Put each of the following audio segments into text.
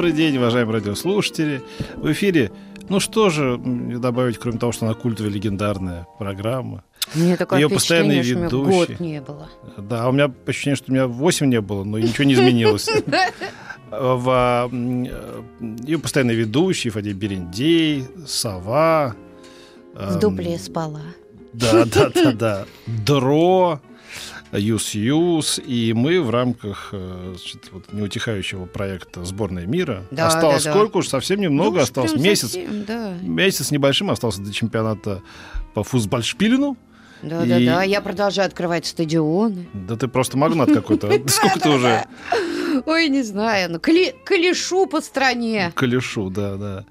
Добрый день, уважаемые радиослушатели. В эфире, ну что же добавить, кроме того, что она культовая легендарная программа. Мне такое Ее постоянный что ведущий. год не было. Да, у меня ощущение, что у меня 8 не было, но ничего не изменилось. В, Ее постоянный ведущий Фадей Берендей, Сова. В эм, дупле спала. Да, да, да, да. Дро, Юс-Юс. И мы в рамках э, значит, вот, неутихающего проекта «Сборная мира». Да, осталось да, да. сколько уж? Совсем немного. Ну, осталось месяц. совсем, да. Месяц с небольшим остался до чемпионата по футбольшпилину. Да, И- да, да. Я продолжаю открывать стадионы. Да ты просто магнат какой-то. Сколько ты уже Ой, не знаю. Ну, колешу по стране. колешу, да, да.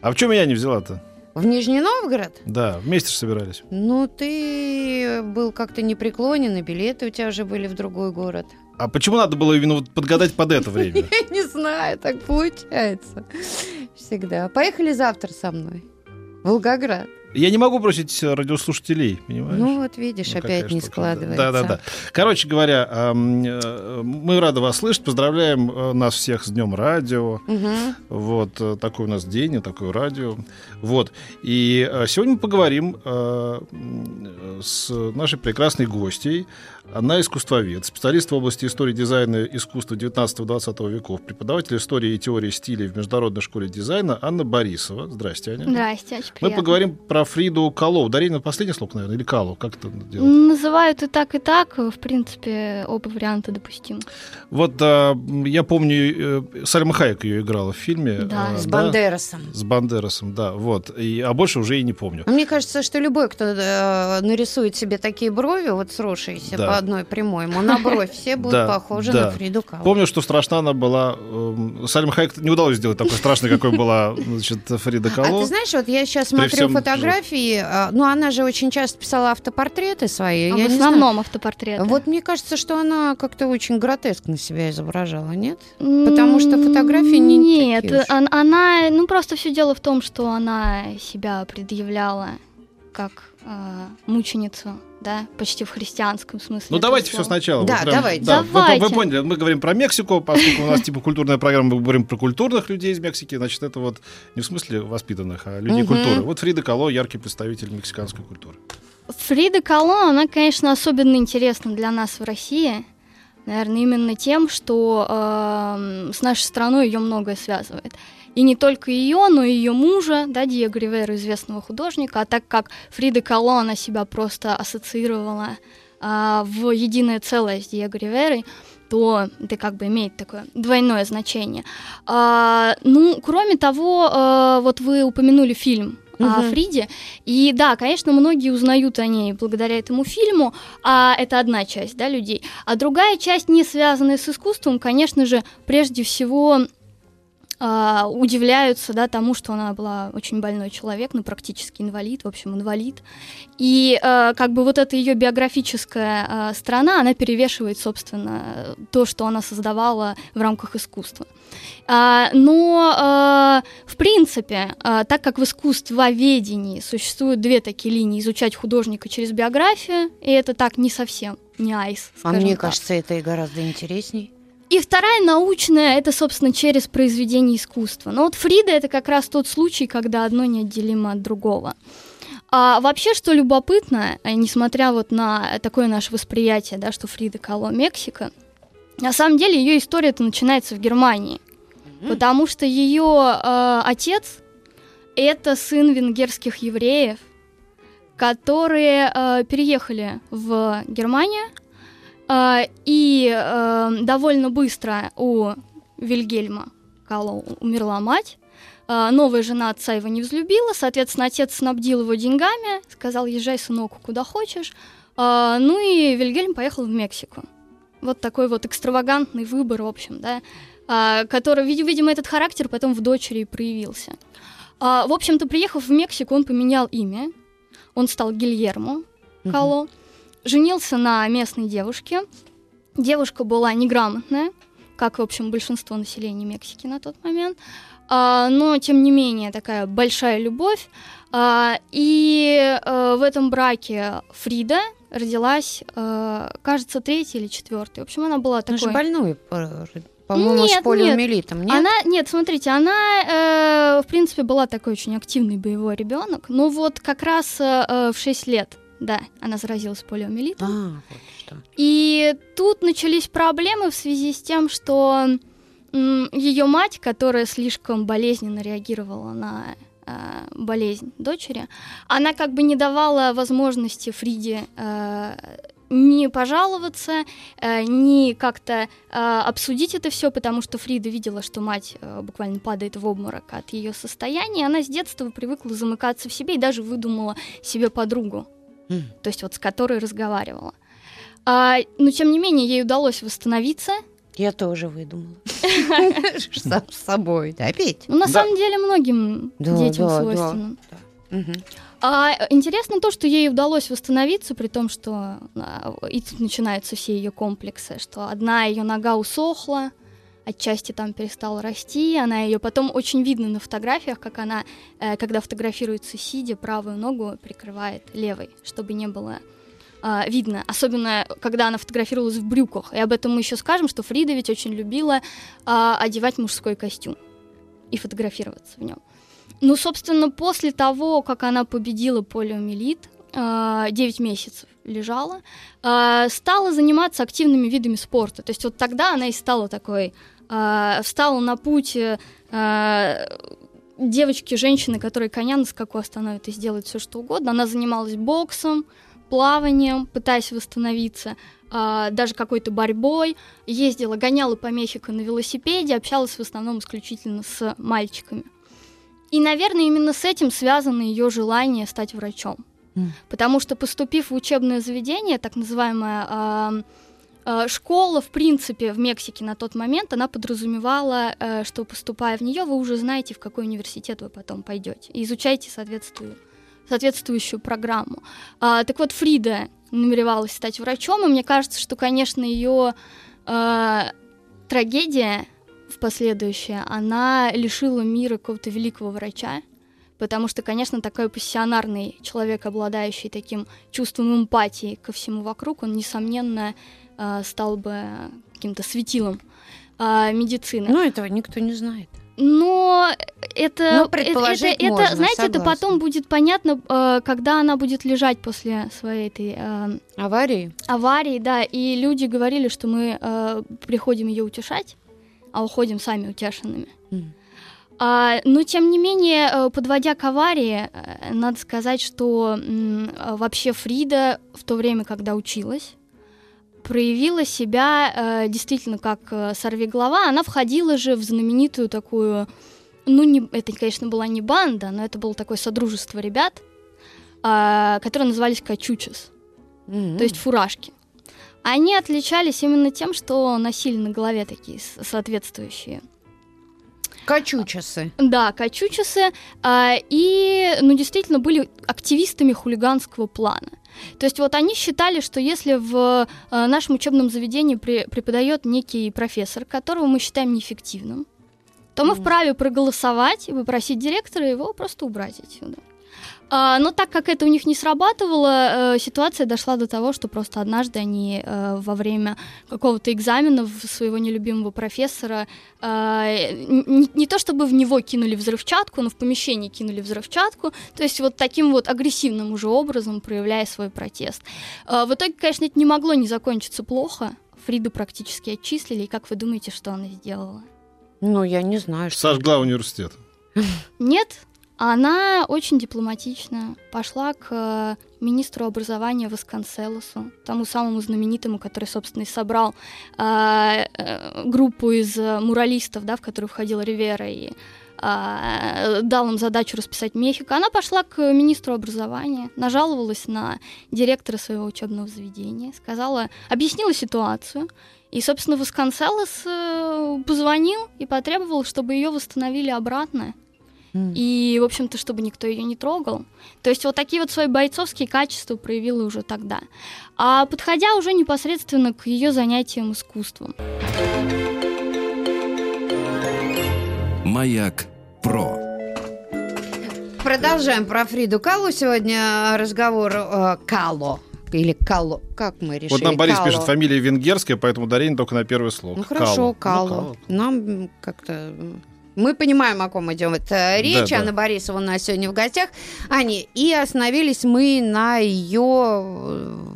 А в чем меня не взяла-то? В Нижний Новгород? Да, вместе же собирались. Ну, ты был как-то непреклонен, и билеты у тебя уже были в другой город. А почему надо было именно вот подгадать под это время? Я не знаю, так получается. Всегда. Поехали завтра со мной. Волгоград. Я не могу бросить радиослушателей, понимаешь? Ну, вот видишь, Ну, опять не штука. складывается. Да, да, да. Короче говоря, ам, э, мы рады вас слышать. Поздравляем э, нас всех с Днем радио. Мгм. Вот э, такой у нас день и такое радио. Вот. И э, сегодня мы поговорим э, с нашей прекрасной гостьей. Она искусствовед, специалист в области истории дизайна и искусства 19-20 веков, преподаватель истории и теории стилей в Международной школе дизайна Анна Борисова. Здрасте, Аня. Здрасте, очень Мы приятно. поговорим про Фриду Кало. Дарина, последний слог, наверное, или Калу? Как это делать? Называют и так, и так. В принципе, оба варианта допустимы. Вот а, я помню, э, Сальма Хайек ее играла в фильме. Да, а, С Бандерасом. С Бандерасом, да, вот. И, а больше уже и не помню. Мне кажется, что любой, кто э, нарисует себе такие брови, вот сросшиеся Да. по одной прямой, ему на бровь все будут Да, похожи да. на Фриду Кало. Помню, что страшна она была. эм, Сальма Хайек не удалось сделать такой страшной, какой была значит, Фрида А Кало. ты знаешь, вот я сейчас смотрю всем фотографии, а, ну она же очень часто писала автопортреты свои. А я в основном автопортреты. Вот мне кажется, что она как-то очень гротескно себя изображала, нет? потому что фотографии не Нет, такие уж. он- она... Ну, просто все дело в том, что она себя предъявляла как а, мученицу, да, почти в христианском смысле. Ну давайте все сначала. Да, прям- давайте. да, вы- Давайте. Вы, поняли, мы говорим про Мексику, поскольку у нас типа культурная программа, мы говорим про культурных людей из Мексики, значит, это вот не в смысле воспитанных, а людей Мгм. культуры. Вот Фрида Кало яркий представитель мексиканской культуры. Фрида Кало, она, конечно, особенно интересна для нас в России. Наверное, именно тем, что эм, с нашей страной ее многое связывает. И не только ее, но и ее мужа, да, Диего Ривера, известного художника. А так как Фрида Кало, она себя просто ассоциировала а, в единое целое с Диего Риверой, то это как бы имеет такое двойное значение. А, ну, кроме того, э, вот вы упомянули фильм о Мгм. Фриде, и да, конечно, многие узнают о ней благодаря этому фильму, а это одна часть, да, людей. А другая часть, не связанная с искусством, конечно же, прежде всего а, удивляются, да, тому, что она была очень больной человек, ну, практически инвалид, в общем, инвалид. И э, как бы вот эта ее биографическая э, сторона, она перевешивает, собственно, то, что она создавала в рамках искусства. А, но, э, в принципе, э, так как в искусствоведении существуют две такие линии, изучать художника через биографию, и это так не совсем, не айс, А мне так. кажется, это и гораздо интересней. И вторая научная, это, собственно, через произведение искусства. Но вот Фрида это как раз тот случай, когда одно неотделимо от другого. А вообще, что любопытно, э, несмотря вот на такое наше восприятие, да, что Фрида Кало Мексика, на самом деле ее история это начинается в Германии, потому что ее э, отец это сын венгерских евреев, которые э, переехали в Германию, и э, довольно быстро у Вильгельма Кало умерла мать. Э, новая жена отца его не взлюбила, соответственно, отец снабдил его деньгами, сказал, езжай, сынок, куда хочешь. А, ну и Вильгельм поехал в Мексику. Вот такой вот экстравагантный выбор, в общем, да, а, который, видимо, этот характер потом в дочери и проявился. А, в общем-то, приехав в Мексику, он поменял имя. Он стал Гильермо Кало. Женился на местной девушке. Девушка была неграмотная, как, в общем, большинство населения Мексики на тот момент. А, но, тем не менее, такая большая любовь. А, и а, в этом браке Фрида родилась, а, кажется, третья или четвертая. В общем, она была Она же такой... больной, э, по-моему, Нет, с полиомиелитом, нет? Она, нет, смотрите, она, э, в принципе, была такой очень активный боевой ребенок, но вот как раз э, в 6 лет, да, она заразилась полиомиелитом. А, вот что. И тут начались проблемы в связи с тем, что ее мать, которая слишком болезненно реагировала на э, болезнь дочери, она как бы не давала возможности Фриде э, не пожаловаться, э, не как-то э, обсудить это все, потому что Фрида видела, что мать э, буквально падает в обморок от ее состояния. Она с детства привыкла замыкаться в себе и даже выдумала себе подругу, То есть вот с которой разговаривала. А, но тем не менее ей удалось восстановиться. Я тоже выдумала. Сам с собой. Да, Петь? Ну, на самом деле многим детям свойственно. А интересно то, что ей удалось восстановиться, при том, что а, и тут начинаются все ее комплексы, что одна ее нога усохла, отчасти там перестала расти, она ее потом очень видно на фотографиях, как она, э, когда фотографируется сидя, правую ногу прикрывает левой, чтобы не было а, видно, особенно когда она фотографировалась в брюках. И об этом мы еще скажем, что Фрида ведь очень любила а, одевать мужской костюм и фотографироваться в нем. Ну, собственно, после того, как она победила полиомиелит, а, 9 месяцев лежала, а, стала заниматься активными видами спорта. То есть вот тогда она и стала такой, а, встала на путь э, а, девочки, женщины, которые коня на скаку остановят и сделают все что угодно. Она занималась боксом, плаванием, пытаясь восстановиться, а, даже какой-то борьбой, ездила, гоняла по Мехико на велосипеде, общалась в основном исключительно с мальчиками. И, наверное, именно с этим связано ее желание стать врачом. М. Потому что, поступив в учебное заведение, так называемая а, школа, в принципе, в Мексике на тот момент, она подразумевала, э, что поступая в нее, вы уже знаете, в какой университет вы потом пойдете, и изучаете соответствую- соответствующую программу. А, так вот, Фрида намеревалась стать врачом, и мне кажется, что, конечно, ее трагедия в последующее, она лишила мира какого-то великого врача, потому что, конечно, такой пассионарный человек, обладающий таким чувством эмпатии ко всему вокруг, он, несомненно, э, стал бы каким-то светилом э, медицины. Ну, этого никто не знает. Но это, Ну, это, предположить это, это, можно, знаете, это согласна. потом будет понятно, э, когда она будет лежать после своей этой э, Аварии? аварии, да, и люди говорили, что мы э, приходим ее утешать, а уходим сами утешенными. А, но тем не менее, э, подводя к аварии, э, надо сказать, что м, э, вообще Фрида в то время, когда училась, проявила себя э, действительно как э, сорвиголова. Она входила же в знаменитую такую, ну, не, это, конечно, была не банда, но это было такое содружество ребят, а, которые назывались Качучес М. то есть фуражки. Они отличались именно тем, что носили на голове такие соответствующие. Качучасы. Да, качучесы, а, и, ну, действительно, были активистами хулиганского плана. То есть вот они считали, что если в э, нашем учебном заведении при- преподает некий профессор, которого мы считаем неэффективным, то мы вправе проголосовать и попросить директора его просто убрать отсюда. А, но так как это у них не срабатывало, э, ситуация дошла до того, что просто однажды они э, во время какого-то экзамена своего нелюбимого профессора э, не, то чтобы в него кинули взрывчатку, но в помещении кинули взрывчатку, то есть вот таким вот агрессивным уже образом проявляя свой протест. В итоге, конечно, это не могло не закончиться плохо. Фриду практически отчислили, и как вы думаете, что она сделала? Ну, я не знаю. что- Сожгла университет. Нет, она очень дипломатично пошла к э, министру образования Восконселосу, тому самому знаменитому, который, собственно, и собрал э, э, группу из э, муралистов, да, в которую входила Ривера и а, дал им задачу расписать Мехико, она пошла к министру образования, нажаловалась на директора своего учебного заведения, сказала, объяснила ситуацию, и, собственно, Восконселос э, позвонил и потребовал, чтобы ее восстановили обратно. И, в общем-то, чтобы никто ее не трогал. То есть вот такие вот свои бойцовские качества проявила уже тогда. А подходя уже непосредственно к ее занятиям искусством. Маяк про. Продолжаем про Фриду Калу. Сегодня разговор э, Кало. Или Кало. Как мы решили? Вот нам Борис Кало. пишет, фамилия венгерская, поэтому ударение только на первый слог. Ну хорошо, Кало. Кало. Ну, Кало. Нам как-то... Мы понимаем, о ком идет э, речь. Да, да. Анна Борисова у нас сегодня в гостях. Ани, и остановились мы на ее...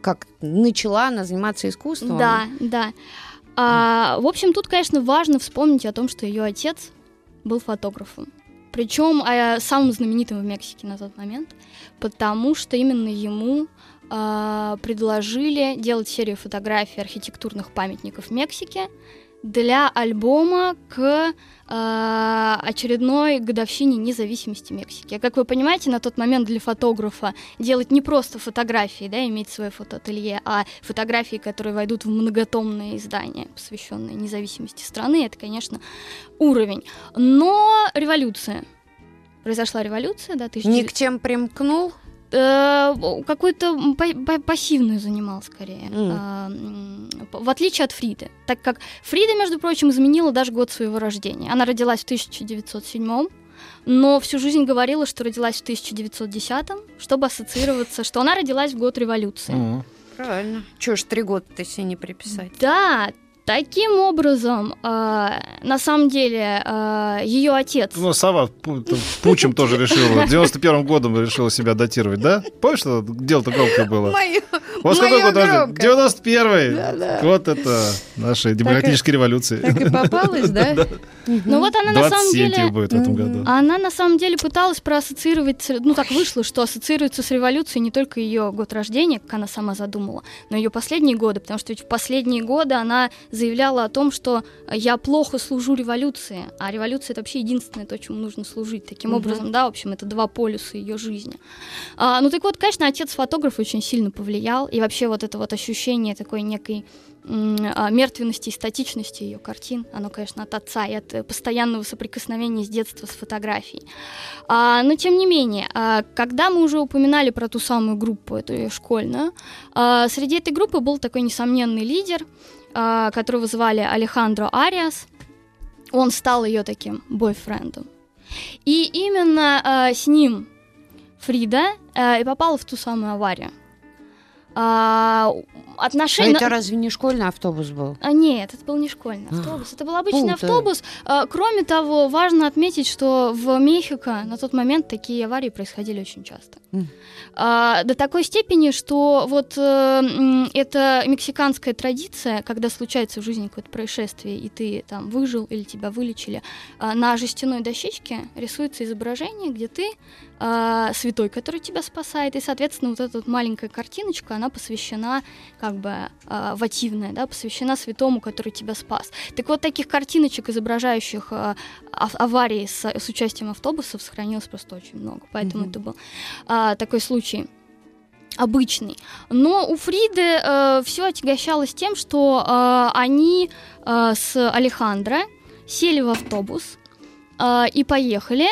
Как начала она заниматься искусством. Да, да. А, в общем, тут, конечно, важно вспомнить о том, что ее отец был фотографом. Причем а, самым знаменитым в Мексике на тот момент, потому что именно ему а, предложили делать серию фотографий архитектурных памятников Мексики для альбома к а, очередной годовщине независимости Мексики. Как вы понимаете, на тот момент для фотографа делать не просто фотографии, да, иметь свое фотоателье, а фотографии, которые войдут в многотомное издание, посвященное независимости страны, это, конечно, уровень. Но революция. Произошла революция, да, Ни 1900 к чем примкнул. Э, какой-то м, па- па- пассивный занимал скорее, п- в отличие от Фриды. Так как Фрида, между прочим, изменила даже год своего рождения. Она родилась в 1907 но всю жизнь говорила, что родилась в 1910 чтобы ассоциироваться, что она родилась в год революции. Правильно. Чего ж три года-то себе не приписать? Да, таким образом, э, на самом деле, ее отец... Ну, Сова пучем тоже решила. 91-м годом решила себя датировать, да? Помнишь, что дело-то громкое было? Мое, какой моё год рождения? громкое. 91-й. Да-да. Вот это наши демократические революции. Так и попалась, да? Ну вот она на самом 27 тебе деле... будет в этом году. Она на самом деле пыталась проассоциировать, ну так вышло, что ассоциируется с революцией не только ее год рождения, как она сама задумала, но ее последние годы, потому что ведь в последние годы она заявляла о том, что я плохо служу революции, а революция это вообще единственное то, чему нужно служить. Таким Мгм. образом, да, в общем, это два полюса ее жизни. А, ну так вот, конечно, отец фотограф очень сильно повлиял, и вообще вот это вот ощущение такой некой а, мертвенности и статичности ее картин, оно, конечно, от отца и от постоянного соприкосновения с детства с фотографией. А, но тем не менее, а, когда мы уже упоминали про ту самую группу, эту школьную, а, среди этой группы был такой несомненный лидер, которого звали Алехандро Ариас. Он стал ее таким бойфрендом. И именно а, с ним Фрида а, и попала в ту самую аварию. А, А отношения... это разве не школьный автобус был? А, нет, это был не школьный А, автобус, это был обычный путаю. автобус. А, кроме того, важно отметить, что в Мехико на тот момент такие аварии происходили очень часто. А, до такой степени, что вот э, это мексиканская традиция, когда случается в жизни какое-то происшествие, и ты там выжил или тебя вылечили, а, на жестяной дощечке рисуется изображение, где ты а, святой, который тебя спасает, и, соответственно, вот эта вот маленькая картиночка, она посвящена как бы а, вативная, да, посвящена святому, который тебя спас. Так вот, таких картиночек, изображающих ав- аварии с, с участием автобусов, сохранилось просто очень много. Поэтому Мгм. это был а, такой случай обычный. Но у Фриды все отягощалось тем, что э, они э, с Алехандро сели в автобус э, и поехали.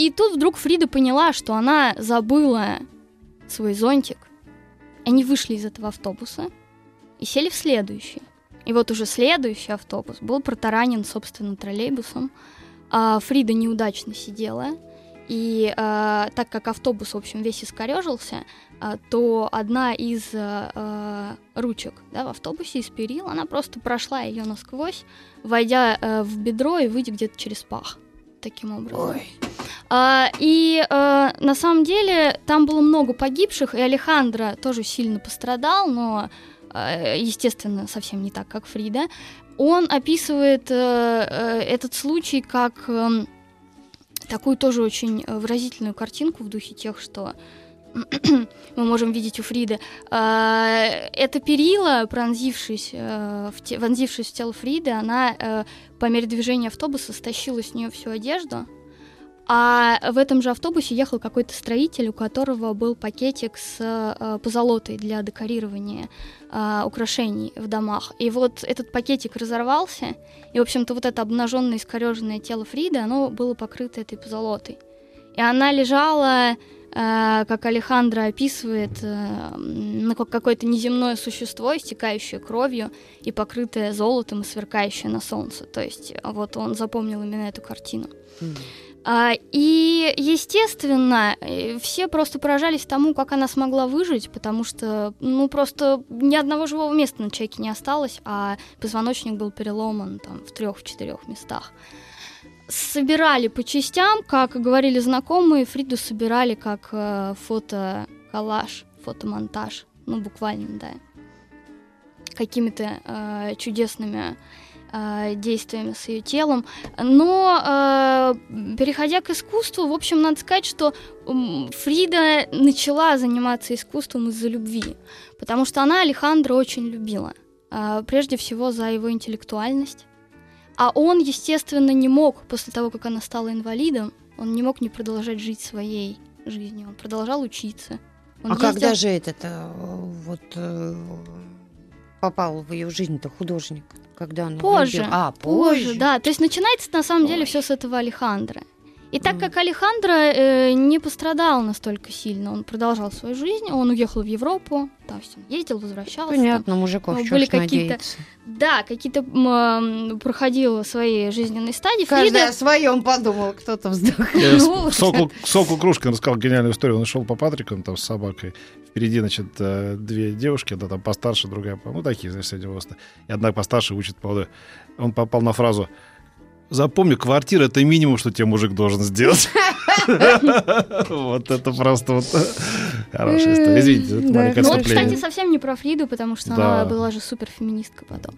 И тут вдруг Фрида поняла, что она забыла свой зонтик. Они вышли из этого автобуса и сели в следующий. И вот уже следующий автобус был протаранен, собственно, троллейбусом. А Фрида неудачно сидела. И а, так как автобус, в общем, весь искорежился, а, то одна из а, ручек да, в автобусе, из перил, она просто прошла ее насквозь, войдя а, в бедро и выйдя где-то через пах. Таким образом. А, и а, на самом деле там было много погибших, и Алехандро тоже сильно пострадал, но, а, естественно, совсем не так, как Фрида. Он описывает э, э, этот случай как эм, такую тоже очень выразительную картинку в духе тех, что мы можем видеть у Фриды. А, эта перила, пронзившись, э, вонзившись в тело Фриды, она э, по мере движения автобуса стащила с нее всю одежду, а в этом же автобусе ехал какой-то строитель, у которого был пакетик с э, позолотой для декорирования украшений в домах. И вот этот пакетик разорвался, и, в общем-то, вот это обнаженное, искореженное тело Фриды, оно было покрыто этой позолотой. И она лежала, как Алехандро описывает, э, ну, как какое-то неземное существо, истекающее кровью и покрытое золотом и сверкающее на солнце. То есть вот он запомнил именно эту картину. А, и, естественно, э, все просто поражались тому, как она смогла выжить, потому что, ну, просто ни одного живого места на человеке не осталось, а позвоночник был переломан там в трех-четырех местах. Собирали по частям, как говорили знакомые, Фриду собирали как э, фото-коллаж, фотомонтаж, ну, буквально, да, какими-то э, чудесными э, действиями с ее телом. Но э, переходя к искусству, в общем, надо сказать, что Фрида начала заниматься искусством из-за любви, потому что она Алехандро очень любила, э, прежде всего за его интеллектуальность. А он, естественно, не мог, после того, как она стала инвалидом, он не мог не продолжать жить своей жизнью, он продолжал учиться. Он а ездил... когда же этот э, вот э, попал в ее жизнь-то художник? когда она позже. А, позже. позже. Да, то есть начинается на самом Ой. деле все с этого Алехандра. И так как Алехандро э, не пострадал настолько сильно, он продолжал свою жизнь, он уехал в Европу, то есть он ездил, возвращался. Понятно, там, мужиков ну, были какие-то, да, какие-то проходил свои жизненные стадии. Каждый Фрида... о своем подумал, кто-то вздохнул. Соку, Соку Крушкин рассказал гениальную историю. Он шел по Патрикам там с собакой. Впереди, значит, э, две девушки, да, там постарше, другая, ну, такие, знаешь, среднего роста. И одна постарше учит молодой. Он попал на фразу Запомни, квартира это минимум, что тебе мужик должен сделать. Вот это просто вот хорошая история. Извините, это маленькое Ну, кстати, совсем не про Фриду, потому что она была же супер феминистка потом.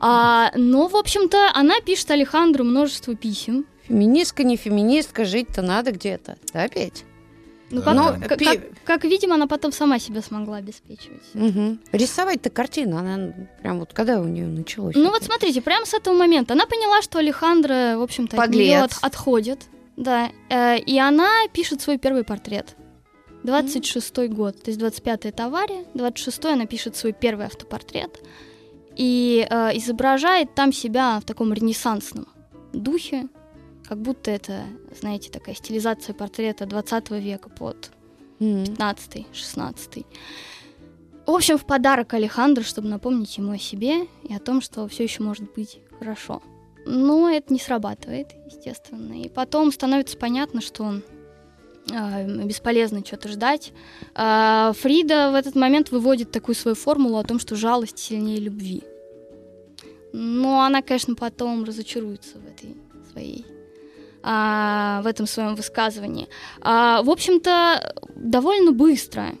А, но, в общем-то, она пишет Алехандру множество писем. Феминистка, не феминистка, жить-то надо где-то. Да, Петь? Ну, потом, Но, как, пи... как, как видимо, она потом сама себя смогла обеспечивать. Угу. Рисовать-то картину, она прям вот когда у нее началось? Ну вот смотрите, прямо с этого момента она поняла, что Алехандро, в общем-то, от нее от, отходит. Да, э, и она пишет свой первый портрет. 26-й год, то есть 25-е это авария, 26-й она пишет свой первый автопортрет и э, изображает там себя в таком ренессансном духе, как будто это, знаете, такая стилизация портрета 20 века под 15-16. В общем, в подарок Алехандро, чтобы напомнить ему о себе и о том, что все еще может быть хорошо. Но это не срабатывает, естественно. И потом становится понятно, что э, бесполезно что-то ждать. Э, Фрида в этот момент выводит такую свою формулу о том, что жалость сильнее любви. Но она, конечно, потом разочаруется в этой своей а, в этом своем высказывании. А, в общем-то, довольно быстро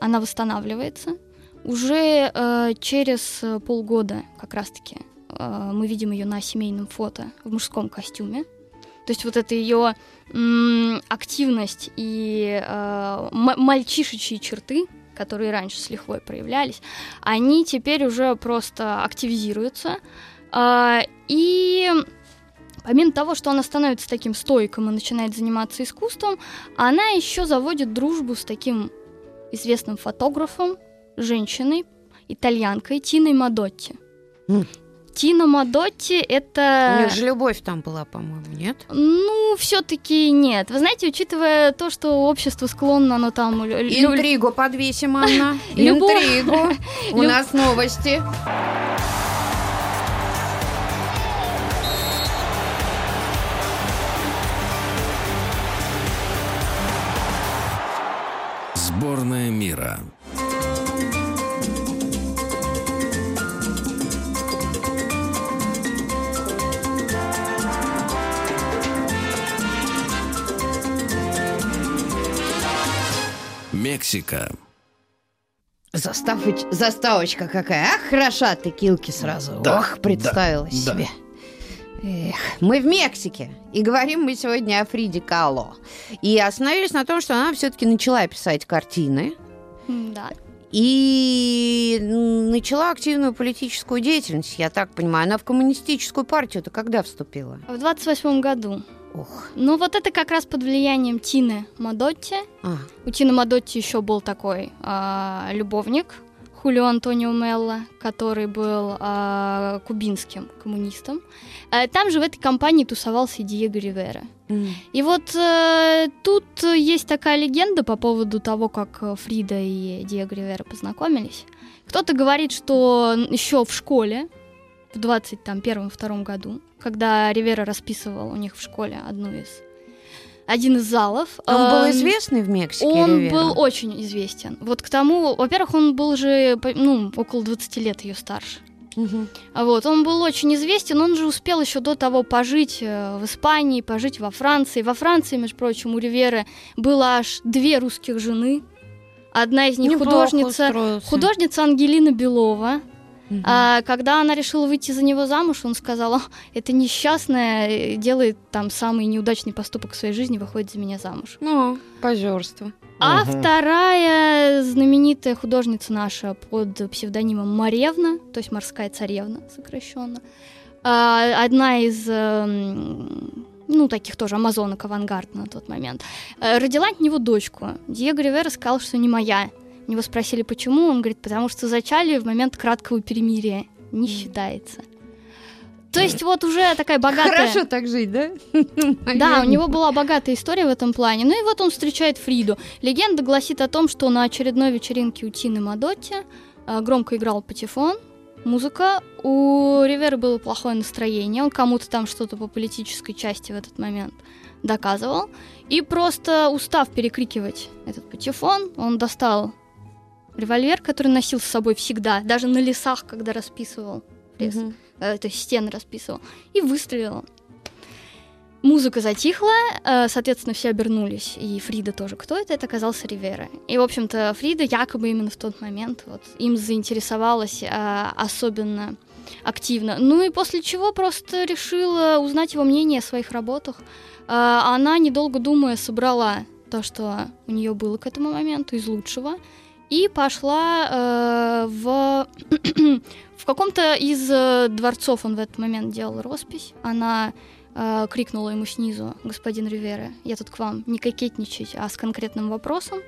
она восстанавливается. Уже э, через полгода как раз-таки э, мы видим ее на семейном фото в мужском костюме. То есть вот это ее активность и э, мальчишечьи черты, которые раньше с лихвой проявлялись, они теперь уже просто активизируются. Э, и Помимо того, что она становится таким стойком и начинает заниматься искусством, она еще заводит дружбу с таким известным фотографом, женщиной, итальянкой Тиной Мадотти. Mm. Тина Мадотти это... У них же любовь там была, по-моему, нет? Ну, все-таки нет. Вы знаете, учитывая то, что общество склонно, оно там... Интригу подвесим, Анна. Интригу. У нас новости. Сборная мира. Мексика. Заставоч... Заставочка какая. Ах, хороша ты, килки сразу. Да, Ох, представила да, себе. Да. Эх, мы в Мексике, и говорим мы сегодня о Фриде Кало. И остановились на том, что она все-таки начала писать картины. Да. И начала активную политическую деятельность, я так понимаю. Она в коммунистическую партию-то когда вступила? В 28 году. Ох. Ну, вот это как раз под влиянием Тины Мадотти. А, У Тины Мадотти еще был такой а, любовник, Хулио Антонио Мелло, который был а, кубинским коммунистом. А, там же в этой компании тусовался Диего Ривера. м. И вот э, тут есть такая легенда по поводу того, как э, Фрида и Диего Ривера познакомились. Кто-то говорит, что еще в школе, в 21-22 году, когда Ривера расписывал у них в школе одну из один из залов. Он был эм, известный в Мексике? Он Ривера? был очень известен. Вот к тому, во-первых, он был же, ну, около 20 лет ее старше. А Вот, он был очень известен, он же успел еще до того пожить э, в Испании, пожить во Франции. Во Франции, между прочим, у Риверы было аж две русских жены. Одна из них Неплохо художница, устроился. художница Ангелина Белова. А когда она решила выйти за него замуж, он сказал, «О, это несчастная э, делает там самый неудачный поступок в своей жизни, выходит за меня замуж. Ну, позерство. А Мгм. вторая знаменитая художница наша под псевдонимом Маревна, то есть морская царевна сокращенно, а, одна из эм, ну, таких тоже амазонок авангард на тот момент, э, родила от него дочку. Диего Ривера сказал, что не моя. У него спросили, почему. Он говорит, потому что зачали в момент краткого перемирия. Не считается. То есть вот уже такая богатая... Хорошо так жить, да? Да, у него была богатая история в этом плане. Ну и вот он встречает Фриду. Легенда гласит о том, что на очередной вечеринке у Тины Мадотти э, громко играл патефон, музыка. У Риверы было плохое настроение. Он кому-то там что-то по политической части в этот момент доказывал. И просто устав перекрикивать этот патефон, он достал револьвер, который носил с собой всегда, даже на лесах, когда расписывал лес Мгм. э, то есть стены расписывал, и выстрелил. Музыка затихла, э, соответственно, все обернулись, и Фрида тоже. Кто это? Это оказался Ривера. И, в общем-то, Фрида якобы именно в тот момент вот, им заинтересовалась э, особенно активно. Ну и после чего просто решила узнать его мнение о своих работах. Э, она, недолго думая, собрала то, что у нее было к этому моменту из лучшего, и пошла э, в в каком-то из э, дворцов он в этот момент делал роспись. Она э, крикнула ему снизу, господин Ривера, я тут к вам не кокетничать, а с конкретным вопросом.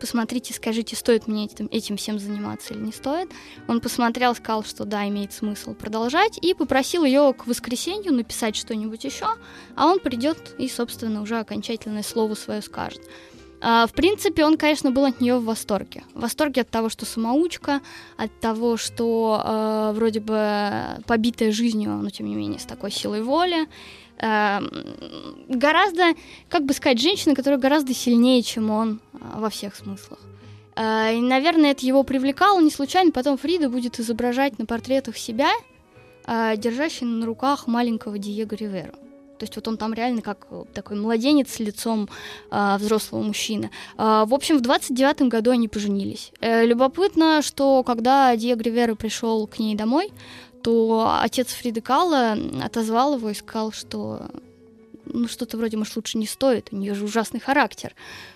Посмотрите, скажите, стоит мне этим, этим всем заниматься или не стоит. Он посмотрел, сказал, что да, имеет смысл продолжать, и попросил ее к воскресенью написать что-нибудь еще, а он придет и, собственно, уже окончательное слово свое скажет. А, В принципе, он, конечно, был от нее в восторге. В восторге от того, что самоучка, от того, что э, вроде бы побитая жизнью, но тем не менее с такой силой воли. Э, гораздо, как бы сказать, женщина, которая гораздо сильнее, чем он э, во всех смыслах. Э, и, наверное, это его привлекало не случайно. Потом Фрида будет изображать на портретах себя, э, держащей на руках маленького Диего Риверу. То есть вот он там реально как э, такой младенец с лицом а, взрослого мужчины. А, в общем, в 29 году они поженились. Э, любопытно, что когда Диего Ривера пришел к ней домой, то отец Фриды Калла отозвал его и сказал, что ну что-то вроде, может, лучше не стоит, у нее же ужасный характер.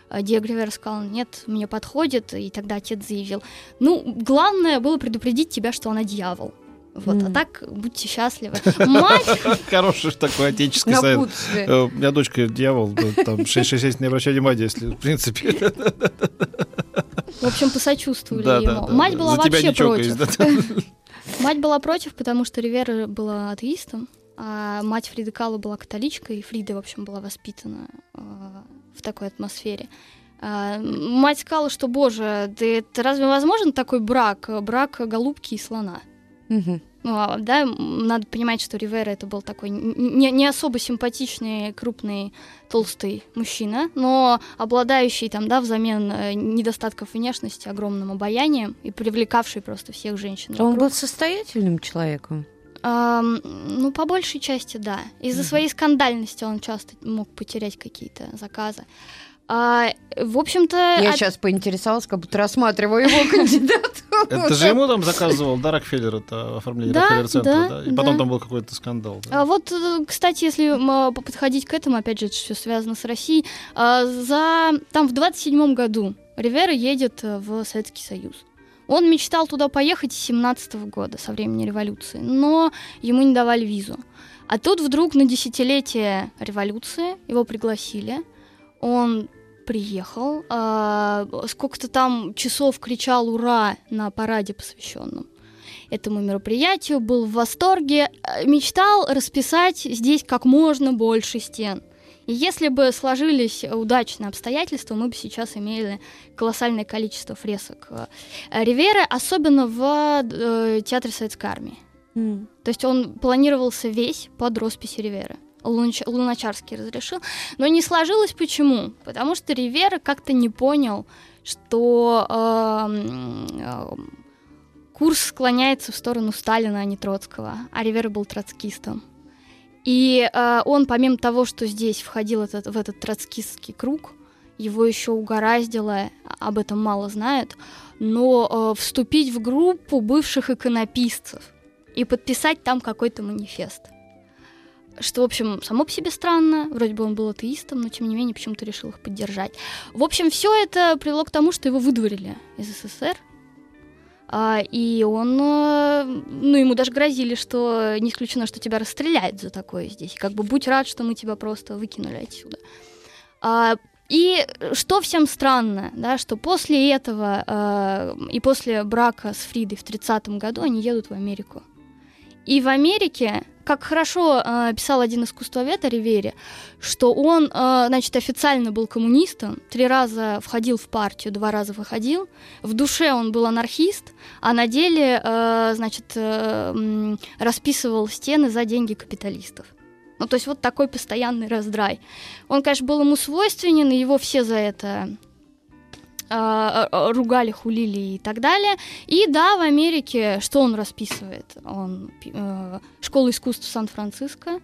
А Диего Ривера сказал, нет, мне подходит, и тогда отец заявил, ну, главное было предупредить тебя, что она дьявол. Вот, а Мгм. так будьте счастливы. Мать Хороший такой отеческий совет. Э, У меня дочка дьявол, там 666 не обращай внимания, если, в принципе. В общем, посочувствовали Да, ему. да, Мать была За вообще против. Мать была против, потому что Ривера была атеистом, а мать Фриды Кала была католичкой, и Фрида, в общем, была воспитана э, в такой атмосфере. А, мать сказала, что, боже, да это разве возможен такой брак? Брак голубки и слона. Ну, а, да, надо понимать, что Ривера это был такой не, не особо симпатичный, крупный, толстый мужчина, но обладающий там, да, взамен э, недостатков внешности огромным обаянием и привлекавший просто всех женщин. Он вокруг. был состоятельным человеком. Ам, ну, по большей части, да. Из-за Мгм. своей скандальности он часто мог потерять какие-то заказы. А, в общем-то, Я от- сейчас поинтересовалась, как будто рассматриваю его кандидатуру. Это же ему там заказывал, да, Рокфеллер, это оформление Рокфеллер-центра, да? И потом там был какой-то скандал. да? А вот, э, кстати, если а, подходить к этому, опять же, это все связано с Россией, а, за там в 27 году Ривера едет э, в Советский Союз. Он мечтал туда поехать с 17 года, со времени революции, но ему не давали визу. А тут вдруг на десятилетие революции его пригласили. Он приехал, а, сколько-то там часов кричал «Ура!» на параде посвященном этому мероприятию, был в восторге, э, мечтал расписать здесь как можно больше стен. И если бы сложились удачные обстоятельства, мы бы сейчас имели колоссальное количество фресок э, Ривера, особенно в э, Театре Советской Армии. М. То есть он планировался весь под росписи Ривера. Лунач- Луначарский разрешил. Но не сложилось почему? Потому что Ривера как-то не понял, что эм, эм, курс склоняется в сторону Сталина, а не Троцкого. А Ривера был троцкистом. И э, он, помимо того, что здесь входил этот, в этот троцкистский круг, его еще угораздило, об этом мало знают, но э, вступить в группу бывших иконописцев и подписать там какой-то манифест. Что, в общем, само по себе странно. Вроде бы он был атеистом, но тем не менее почему-то решил их поддержать. В общем, все это привело к тому, что его выдворили из СССР. А, и он, э, ну, ему даже грозили, что не исключено, что тебя расстреляют за такое здесь. Как бы будь рад, что мы тебя просто выкинули отсюда. А, и что всем странно, да, что после этого э, и после брака с Фридой в 30-м году они едут в Америку. И в Америке, как хорошо э, писал один искусствовед о Ривере, что он, э, значит, официально был коммунистом, три раза входил в партию, два раза выходил, в душе он был анархист, а на деле, э, значит, э, расписывал стены за деньги капиталистов. Ну, то есть вот такой постоянный раздрай. Он, конечно, был ему свойственен, и его все за это ругали, хулили и так далее. И да, в Америке что он расписывает? Он э, школа искусств Сан-Франциско,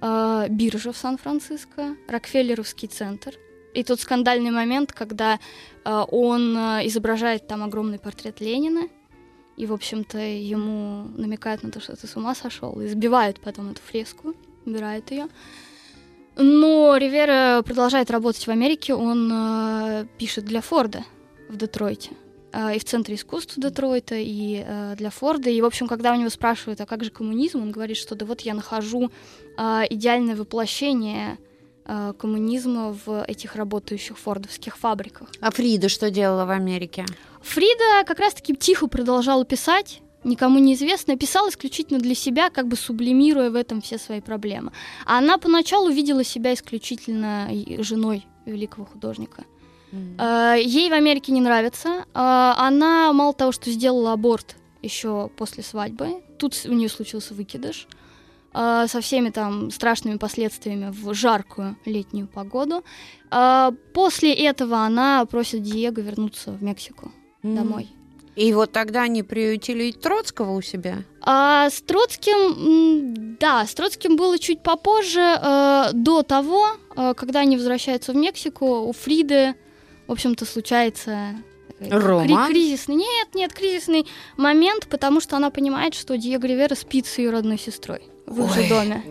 э, биржа в Сан-Франциско, Рокфеллеровский центр. И тот скандальный момент, когда э, он э, изображает там огромный портрет Ленина, и, в общем-то, ему намекают на то, что ты с ума сошел, и сбивают потом эту фреску, убирают ее. Но Ривера продолжает работать в Америке, он э, пишет для Форда в Детройте. э, и в Центре искусств Детройта, и э, для Форда. И, в общем, когда у него спрашивают, а как же коммунизм, он говорит, что да вот я нахожу э, идеальное воплощение э, коммунизма в этих работающих фордовских фабриках. А Фрида что делала в Америке? Фрида как раз-таки тихо продолжала писать, никому неизвестно, писала исключительно для себя, как бы сублимируя в этом все свои проблемы. А она поначалу видела себя исключительно женой великого художника. Э, Ей в Америке не нравится. Э, Она мало того, что сделала аборт еще после свадьбы, тут у нее случился выкидыш э, со всеми там страшными последствиями в жаркую летнюю погоду. После этого она просит Диего вернуться в Мексику М. домой. И вот тогда они приютили и Троцкого у себя. А с Троцким, да, с Троцким было чуть попозже, э, до того, э, когда они возвращаются в Мексику, у Фриды, в общем-то, случается э, кри- Роман? кризисный, нет, нет, кризисный момент, потому что она понимает, что Диего Ривера спит с ее родной сестрой в Ой. доме.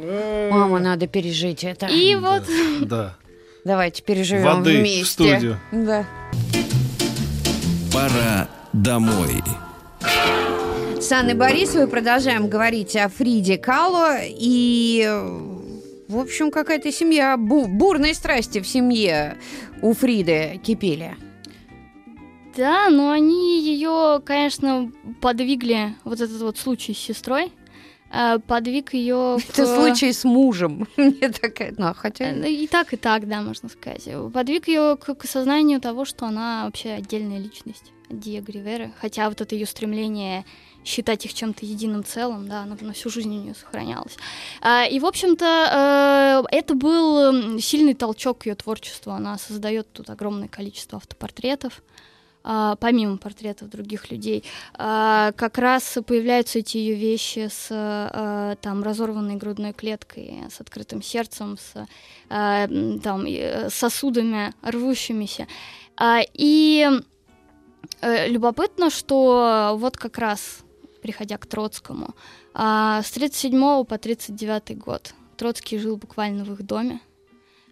Мама, надо пережить это. И вот Да. Давайте переживем Воды вместе. в студию. Да. Пора домой. С Анной Борисовой продолжаем говорить о Фриде Кало. И, в общем, какая-то семья, бу- бурные страсти в семье у Фриды кипели. Да, но они ее, конечно, подвигли, вот этот вот случай с сестрой, э, подвиг ее Это случай с мужем. Мне такая, ну, хотя... Э, И так, и так, да, можно сказать. Подвиг ее к, к осознанию того, что она вообще отдельная личность Диего Ривера. Хотя вот это ее стремление считать их чем-то единым целым, да, оно на всю жизнь у нее сохранялось. А, И, в общем-то, э, это был сильный толчок ее творчеству. Она создает тут огромное количество автопортретов а, помимо портретов других людей, а, как раз появляются эти ее вещи с а, там разорванной грудной клеткой, с открытым сердцем, с м, там э, сосудами рвущимися. А, И э, любопытно, что вот как раз, приходя к Троцкому, э, с 37 по 39 год Троцкий жил буквально в их доме.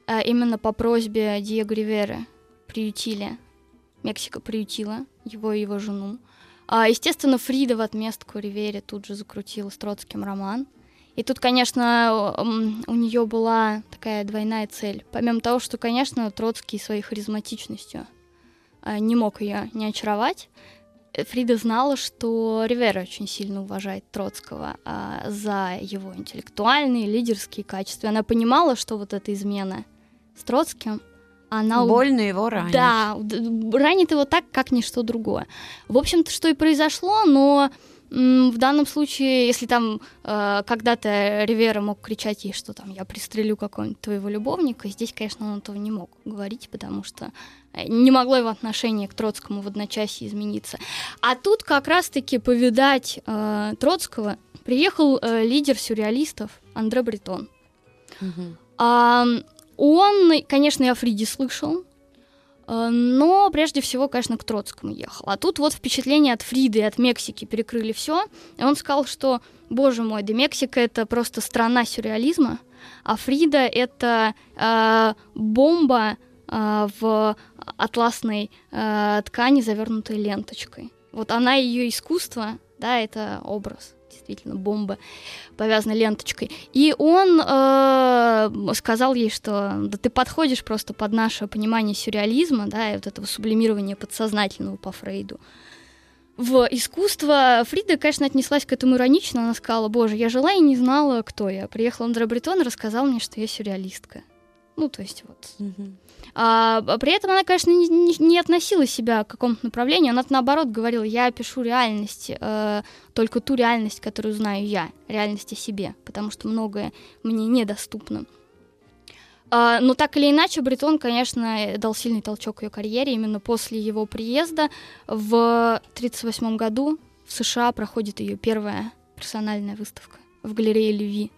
Э, именно по просьбе Диего Риверы приютили, Мексика приютила его и его жену. А, естественно, Фрида в отместку Ривере тут же закрутила с Троцким роман. И тут, конечно, у нее была такая двойная цель. Помимо того, что, конечно, Троцкий своей харизматичностью а, не мог ее не очаровать, Фрида знала, что Ривера очень сильно уважает Троцкого а, за его интеллектуальные, лидерские качества. Она понимала, что вот эта измена с Троцким, она... Больно его ранит. Да, ранит его так, как ничто другое. В общем-то, что и произошло, но в данном случае, если там э, когда-то Ривера мог кричать ей, что там я пристрелю какого-нибудь твоего любовника, здесь, конечно, он этого не мог говорить, потому что э, не могло его отношение к Троцкому в одночасье измениться. А тут как раз-таки повидать э, Троцкого приехал э, лидер сюрреалистов Андре Бретон. Угу. А, он, конечно, и о Фриде слышал, но прежде всего, конечно, к Троцкому ехал. А тут вот впечатление от Фриды и от Мексики перекрыли все. И он сказал, что, боже мой, да Мексика это просто страна сюрреализма, а Фрида это э, бомба э, в атласной э, ткани, завернутой ленточкой. Вот она ее искусство, да, это образ действительно бомба, повязана ленточкой. И он э, сказал ей, что да ты подходишь просто под наше понимание сюрреализма, да, и вот этого сублимирования подсознательного по Фрейду. В искусство Фрида, конечно, отнеслась к этому иронично. Она сказала, боже, я жила и не знала, кто я. Приехала Андре Бретон и рассказал мне, что я сюрреалистка. Ну, то есть вот. Угу. А, при этом она, конечно, не, не, относила себя к какому-то направлению, она наоборот говорила, я пишу реальность, э, только ту реальность, которую знаю я, реальность о себе, потому что многое мне недоступно. А, но так или иначе, Бретон, конечно, дал сильный толчок ее карьере. Именно после его приезда в 1938 году в США проходит ее первая персональная выставка в галерее Леви.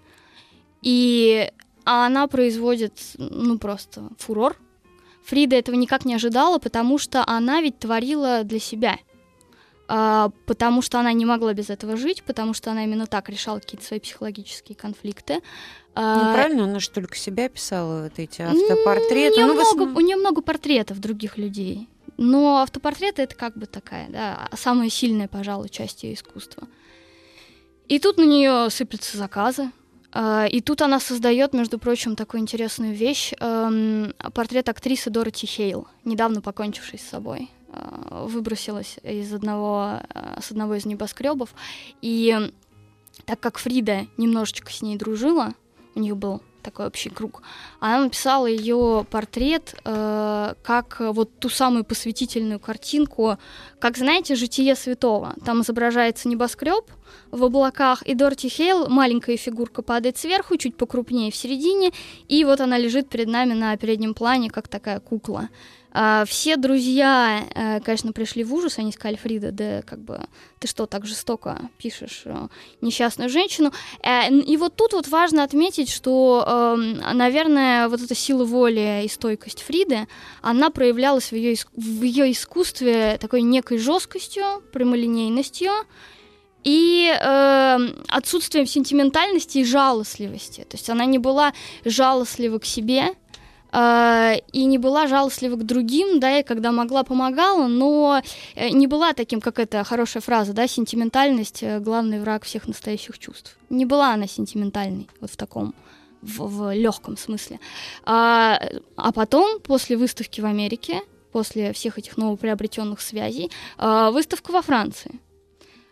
И она производит, ну, просто фурор Фрида этого никак не ожидала, потому что она ведь творила для себя. А, потому что она не могла без этого жить, потому что она именно так решала какие-то свои психологические конфликты. А, ну, правильно, она же только себя писала, вот эти автопортреты. У нее, ну, много, вы... у нее много портретов других людей. Но автопортреты это как бы такая, да, самая сильная, пожалуй, часть ее искусства. И тут на нее сыплются заказы. А, и тут она создает, между прочим, такую интересную вещь. Эм, портрет актрисы Дороти Хейл, недавно покончившей с собой. Э, выбросилась из одного, э, с одного из небоскребов. И так как Фрида немножечко с ней дружила, у них был такой общий круг. Она написала ее портрет э, как вот ту самую посвятительную картинку, как, знаете, «Житие святого». Там изображается небоскреб в облаках, и Дорти Хейл, маленькая фигурка, падает сверху, чуть покрупнее в середине, и вот она лежит перед нами на переднем плане, как такая кукла. А, все друзья, э, конечно, пришли в ужас, они сказали, Фрида, да как бы ты что, так жестоко пишешь э, несчастную женщину. Э, и вот тут вот важно отметить, что, эм, наверное, вот эта сила воли и стойкость Фриды, она проявлялась в ее, в ее искусстве такой некой жесткостью, прямолинейностью, и э, отсутствием сентиментальности и жалостливости. То есть она не была жалостлива к себе, и не была жалостлива к другим, да, и когда могла, помогала, но э, не была таким, как эта хорошая фраза, да, сентиментальность э, — главный враг всех настоящих чувств. Не была она сентиментальной вот в таком в, в легком смысле. А, а потом, после выставки в Америке, после всех этих новоприобретенных связей, а, выставка во Франции,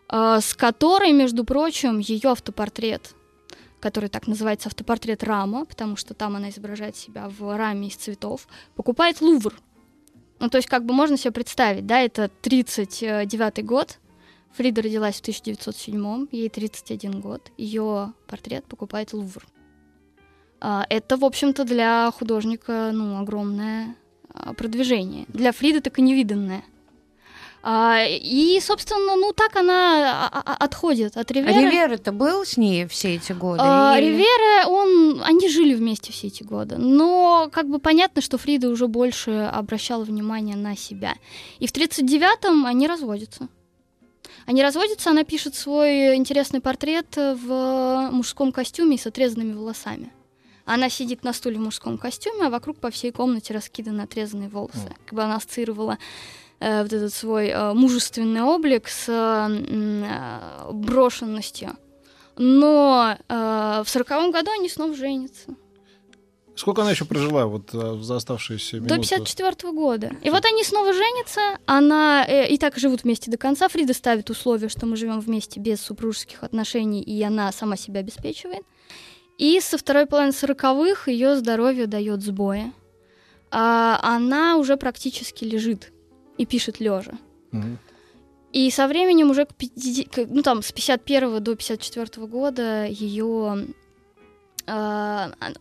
а, с которой, между прочим, ее автопортрет который так называется автопортрет Рама, потому что там она изображает себя в раме из цветов, покупает Лувр. Ну, то есть, как бы можно себе представить, да, это 39-й год, Фрида родилась в 1907, ей 31 год, ее портрет покупает Лувр. А, это, в общем-то, для художника, ну, огромное а, продвижение. Для Фриды так и невиданное. А, и, собственно, ну так она а, а, отходит от Ривера. Ривера-то был с ней все эти годы? А, или- Ривера, он, они жили вместе все эти годы, но как бы понятно, что Фрида уже больше обращала внимание на себя. И в 39-м они разводятся. Они разводятся, она пишет свой интересный портрет в мужском костюме и с отрезанными волосами. Она сидит на стуле в мужском костюме, а вокруг по всей комнате раскиданы отрезанные волосы. Как бы она ассоциировала э, вот этот свой э, мужественный облик с э, брошенностью. Но э, в сороковом году они снова женятся. Сколько она еще прожила вот за оставшиеся До минуты? 54 года. И вот они снова женятся, она э, и так живут вместе до конца. Фрида ставит условие, что мы живем вместе без супружеских отношений, и она сама себя обеспечивает. И со второй половины сороковых ее здоровье дает сбои. А она уже практически лежит и пишет лежа. Мгм. И со временем уже к 50, к- ну там с 51 до 54 года ее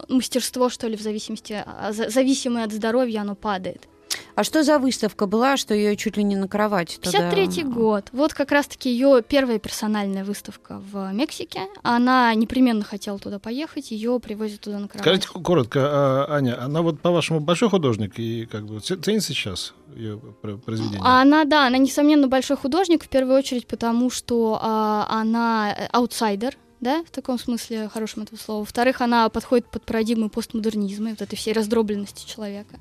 мастерство, что ли, в зависимости, а, за- зависимое от здоровья, оно падает. А что за выставка была, что ее чуть ли не на кровати туда... 53 год. Вот как раз-таки ее первая персональная выставка в Мексике. Она непременно хотела туда поехать, ее привозят туда на кровать. Скажите коротко, а, Аня, она вот, по-вашему, большой художник и как бы ценится сейчас ее пр- произведение? А Она, да, она, несомненно, большой художник, в первую очередь потому, что а, она аутсайдер, да, в таком смысле хорошем этого слова. Во-вторых, она подходит под парадигму постмодернизма и вот этой всей раздробленности человека.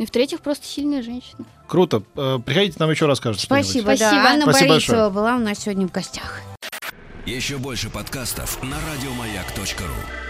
И в-третьих, просто сильная женщина. Круто. Э, Приходите, нам еще расскажете Спасибо, что-нибудь. да. Спасибо. Анна Спасибо Борисова большое. была у нас сегодня в гостях. Еще больше подкастов на радиомаяк.ру.